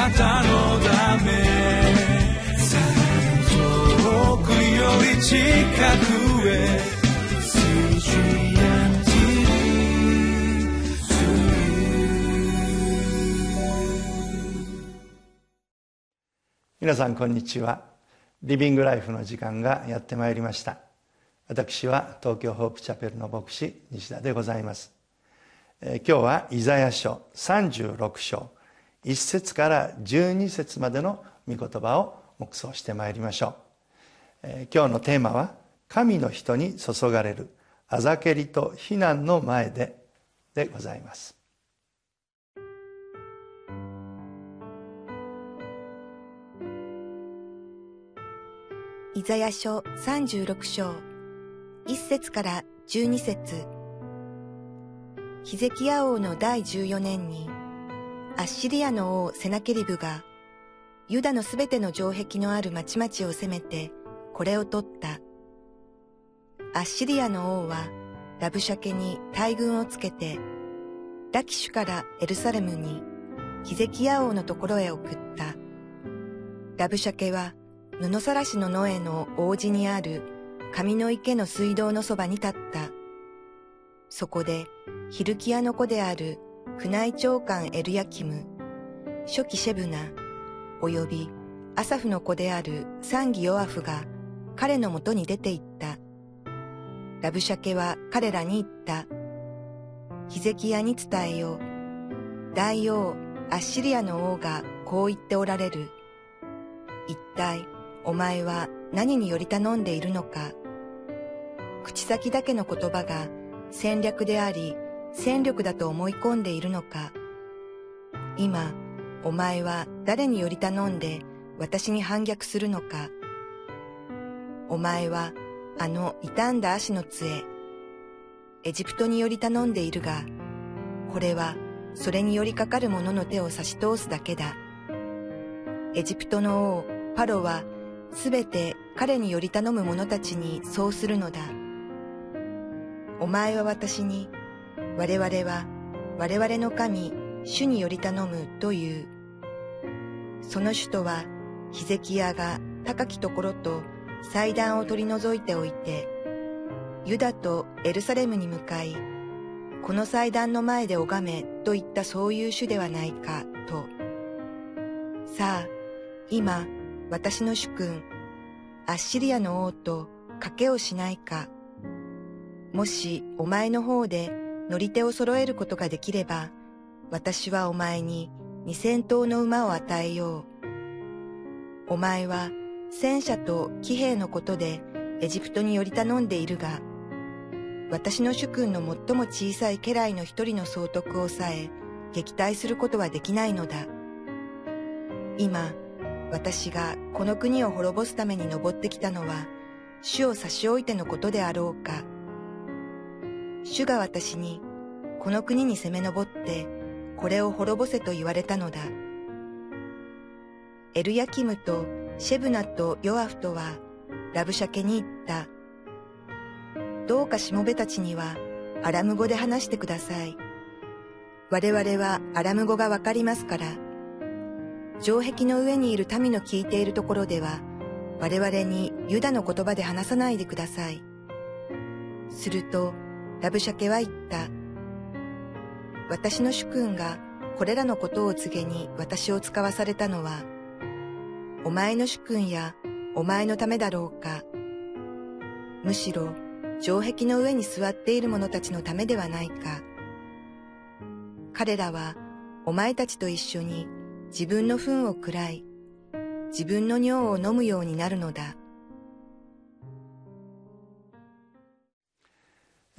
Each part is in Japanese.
なたのため遠くより近くへ皆さんこんにちは。リビングライフの時間がやってまいりました。私は東京ホープチャペルの牧師西田でございます、えー、今日はイザヤ書36章。1節から12節までの御言葉を黙想してまいりましょう、えー、今日のテーマは神の人に注がれるあざけりと非難の前ででございます。イザヤ書36章、1節から12節。ヒゼキヤ王の第14年に、アッシリアの王セナケリブが、ユダのすべての城壁のある町々を攻めて、これを取った。アッシリアの王は、ラブシャケに大軍をつけて、ラキシュからエルサレムに、ヒゼキヤ王のところへ送った。ラブシャケは、布さらしの野への王子にある上の池の水道のそばに立った。そこで、ヒルキアの子である宮内長官エルヤキム、初期シェブナ、及びアサフの子であるサンギヨアフが彼のもとに出て行った。ラブシャケは彼らに言った。ヒゼキヤに伝えよう。大王アッシリアの王がこう言っておられる。一体お前は何により頼んでいるのか。口先だけの言葉が戦略であり、戦力だと思い込んでいるのか。今、お前は誰により頼んで私に反逆するのか。お前はあの傷んだ足の杖、エジプトにより頼んでいるが、これはそれによりかかる者の手を差し通すだけだ。エジプトの王、パロはすべて彼により頼む者たちにそうするのだ。お前は私に、我々は我々の神、主により頼むという。その主とは、ヒゼキヤが高きところと祭壇を取り除いておいて、ユダとエルサレムに向かい、この祭壇の前で拝めといったそういう主ではないかと。さあ、今、私の主君、アッシリアの王と賭けをしないか。もしお前の方で乗り手を揃えることができれば、私はお前に二千頭の馬を与えよう。お前は戦車と騎兵のことでエジプトにより頼んでいるが、私の主君の最も小さい家来の一人の総督をさえ撃退することはできないのだ。今、私がこの国を滅ぼすために登ってきたのは、主を差し置いてのことであろうか。主が私に、この国に攻め上って、これを滅ぼせと言われたのだ。エルヤキムとシェブナとヨアフとは、ラブシャケに言った。どうかしもべたちには、アラム語で話してください。我々はアラム語がわかりますから、城壁の上にいる民の聞いているところでは、我々にユダの言葉で話さないでください。すると、ラブシャケは言った。私の主君がこれらのことを告げに私を使わされたのは、お前の主君やお前のためだろうか。むしろ、城壁の上に座っている者たちのためではないか。彼らはお前たちと一緒に自分の糞を食らい、自分の尿を飲むようになるのだ。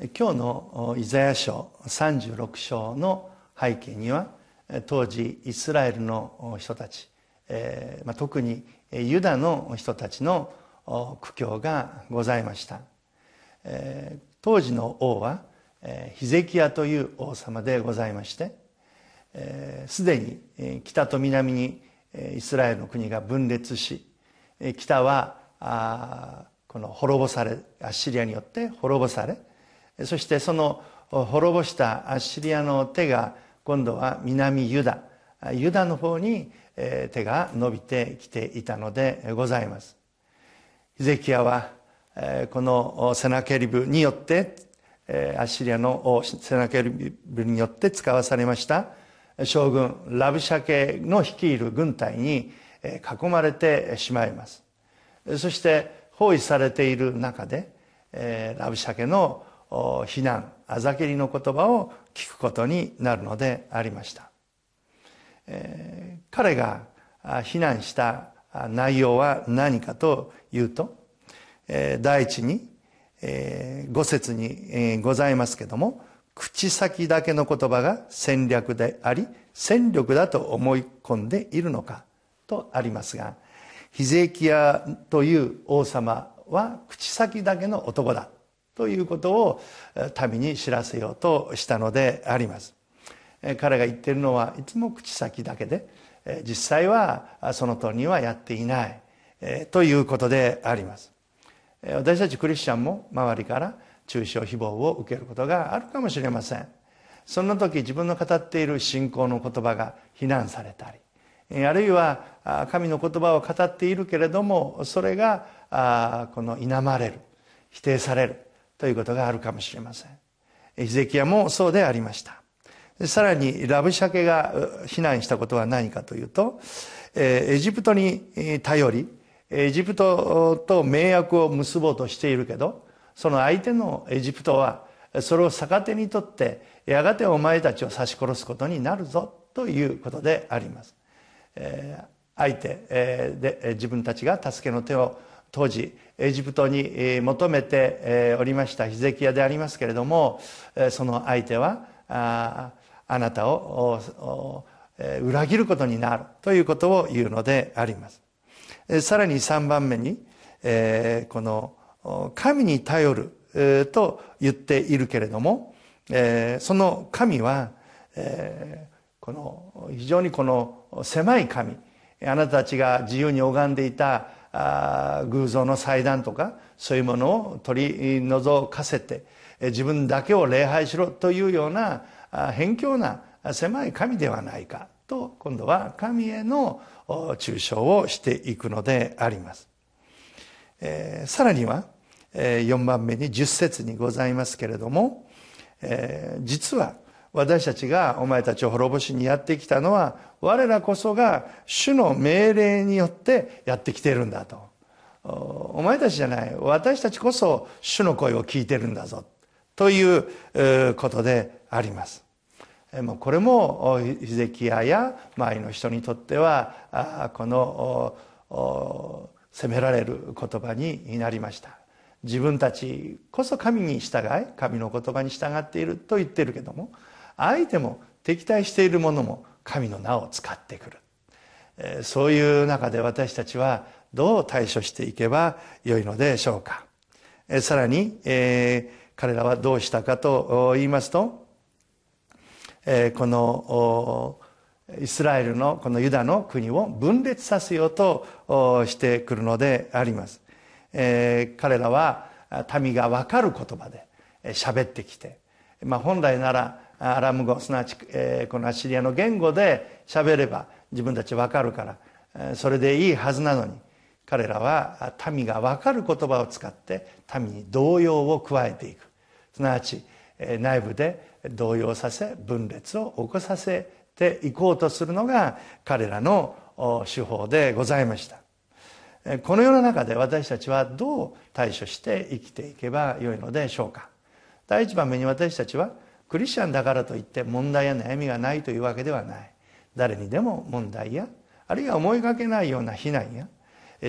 今日のイザヤ書36章の背景には当時イスラエルの人たち、えまあ、特にユダの人たちの苦境がございました、え、当時の王はヒゼキヤという王様でございましてすでに北と南にイスラエルの国が分裂し北はこの滅ぼされアッシリアによって滅ぼされそしてその滅ぼしたアッシリアの手が今度は南ユダ。ユダの方に手が伸びてきていたのでございます。ヒゼキヤはこのセナケリブによってアッシリアのセナケリブによって使わされました将軍ラブシャケの率いる軍隊に囲まれてしまいます。そして包囲されている中でラブシャケの非難あざけりの言葉を聞くことになるのでありました。え彼が非難した内容は何かというとえ第一に五節にえございますけども口先だけの言葉が戦略であり戦力だと思い込んでいるのかとありますがヒゼキヤという王様は口先だけの男だ。ということを民に知らせようとしたのであります。彼が言っているのはいつも口先だけで実際はその通りにはやっていないということであります。私たちクリスチャンも周りから中傷誹謗を受けることがあるかもしれません。そんな時自分の語っている信仰の言葉が非難されたりあるいは神の言葉を語っているけれどもそれがこの否まれる否定される。ということがあるかもしれませんヒゼキヤもそうでありましたさらにラブシャケが非難したことは何かというとエジプトに頼りエジプトと盟約を結ぼうとしているけどその相手のエジプトはそれを逆手にとってやがてお前たちを刺し殺すことになるぞということであります。相手で自分たちが助けの手を当時エジプトに求めておりましたヒゼキヤでありますけれどもその相手はあなたを裏切ることになるということを言うのであります。さらに3番目にこの神に頼ると言っているけれどもその神はこの非常にこの狭い神あなたたちが自由に拝んでいた偶像の祭壇とかそういうものを取り除かせて自分だけを礼拝しろというような偏境な狭い神ではないかと今度は神への抽象をしていくのであります。さらには4番目に10節にございますけれども、実は私たちがお前たちを滅ぼしにやってきたのは我らこそが主の命令によってやってきているんだと。お前たちじゃない。私たちこそ主の声を聞いてるんだぞということであります。これもヒゼキヤや周りの人にとってはこの責められる言葉になりました。自分たちこそ神に従い神の言葉に従っていると言ってるけども相手も敵対しているもも神の名を使ってくる。そういう中で私たちはどう対処していけばよいのでしょうか。さらに、えー、彼らはどうしたかと言いますと、えー、このイスラエルのこのユダの国を分裂させようとしてくるのであります、えー、彼らは民が分かる言葉で喋ってきて、まあ、本来ならアラム語すなわち、このアシリアの言語で喋れば自分たち分かるからそれでいいはずなのに彼らは民が分かる言葉を使って民に動揺を加えていく。すなわち内部で動揺させ分裂を起こさせていこうとするのが彼らの手法でございました。このような中で私たちはどう対処して生きていけばよいのでしょうか。第一番目に私たちはクリスチャンだからといって問題や悩みがないというわけではない。誰にでも問題やあるいは思いがけないような非難や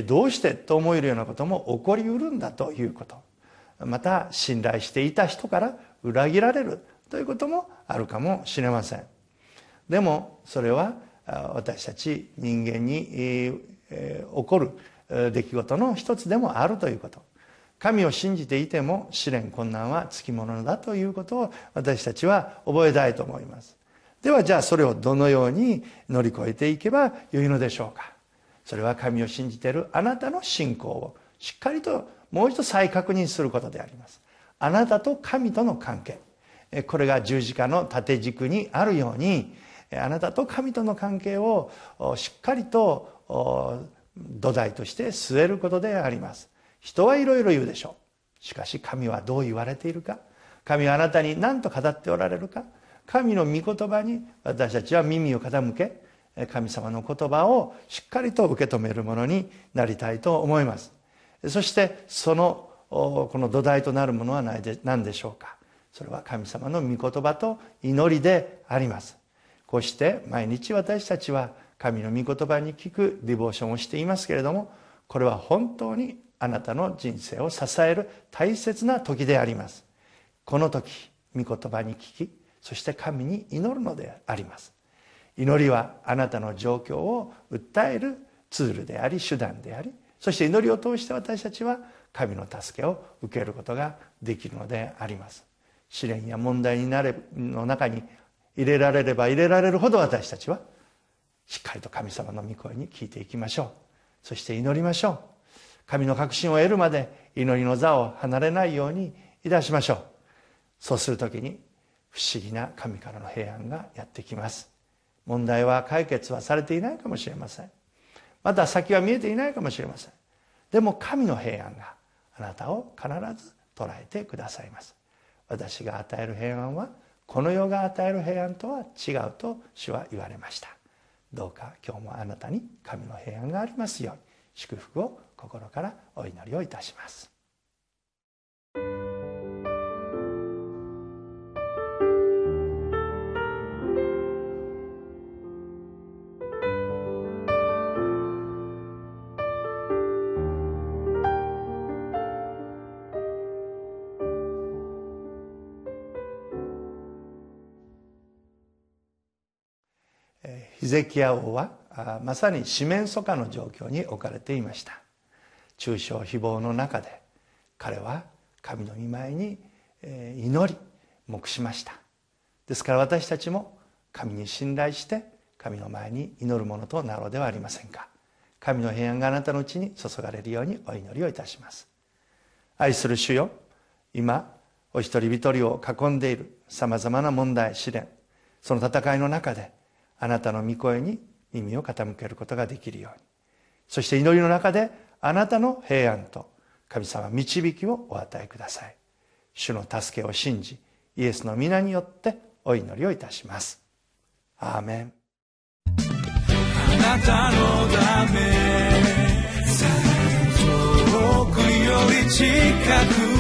どうしてと思えるようなことも起こりうるんだということ。また信頼していた人から裏切られるということもあるかもしれません。でもそれは私たち人間に起こる出来事の一つでもあるということ。神を信じていても試練困難はつきものだということを私たちは覚えたいと思います。ではじゃあそれをどのように乗り越えていけばよいのでしょうか。それは神を信じているあなたの信仰をしっかりともう一度再確認することであります。あなたと神との関係。これが十字架の縦軸にあるようにあなたと神との関係をしっかりと土台として据えることであります。人はいろいろ言うでしょう。しかし神はどう言われているか。神はあなたに何と語っておられるか。神の御言葉に私たちは耳を傾け神様の言葉をしっかりと受け止めるものになりたいと思います。そしてそのこの土台となるものは何でしょうか。それは神様の御言葉と祈りであります。こうして毎日私たちは神の御言葉に聞くディボーションをしていますけれどもこれは本当にあなたの人生を支える大切な時であります。この時御言葉に聞きそして神に祈るのであります。祈りはあなたの状況を訴えるツールであり手段でありそして祈りを通して私たちは神の助けを受けることができるのであります。試練や問題になれの中に入れられれば入れられるほど私たちはしっかりと神様の御声に聞いていきましょう。そして祈りましょう。神の確信を得るまで祈りの座を離れないようにいたしましょう。そうする時に不思議な神からの平安がやってきます。問題は解決はされていないかもしれません。また先は見えていないかもしれません。でも神の平安があなたを必ず捉えてくださいます。私が与える平安はこの世が与える平安とは違うと主は言われました。どうか今日もあなたに神の平安がありますように祝福を心からお祈りをいたします。ヒゼキヤ王はまさに四面楚歌の状況に置かれていました。中傷誹謗の中で彼は神の御前に祈り黙しました。ですから私たちも神に信頼して神の前に祈るものとなろうではありませんか。神の平安があなたのうちに注がれるようにお祈りをいたします。愛する主よ今お一人一人を囲んでいるさまざまな問題試練その戦いの中であなたの御声に耳を傾けることができるように。そして祈りの中であなたの平安と神様導きをお与えください。主の助けを信じイエスの皆によってお祈りをいたします。アーメン。あなたのため遠くより近く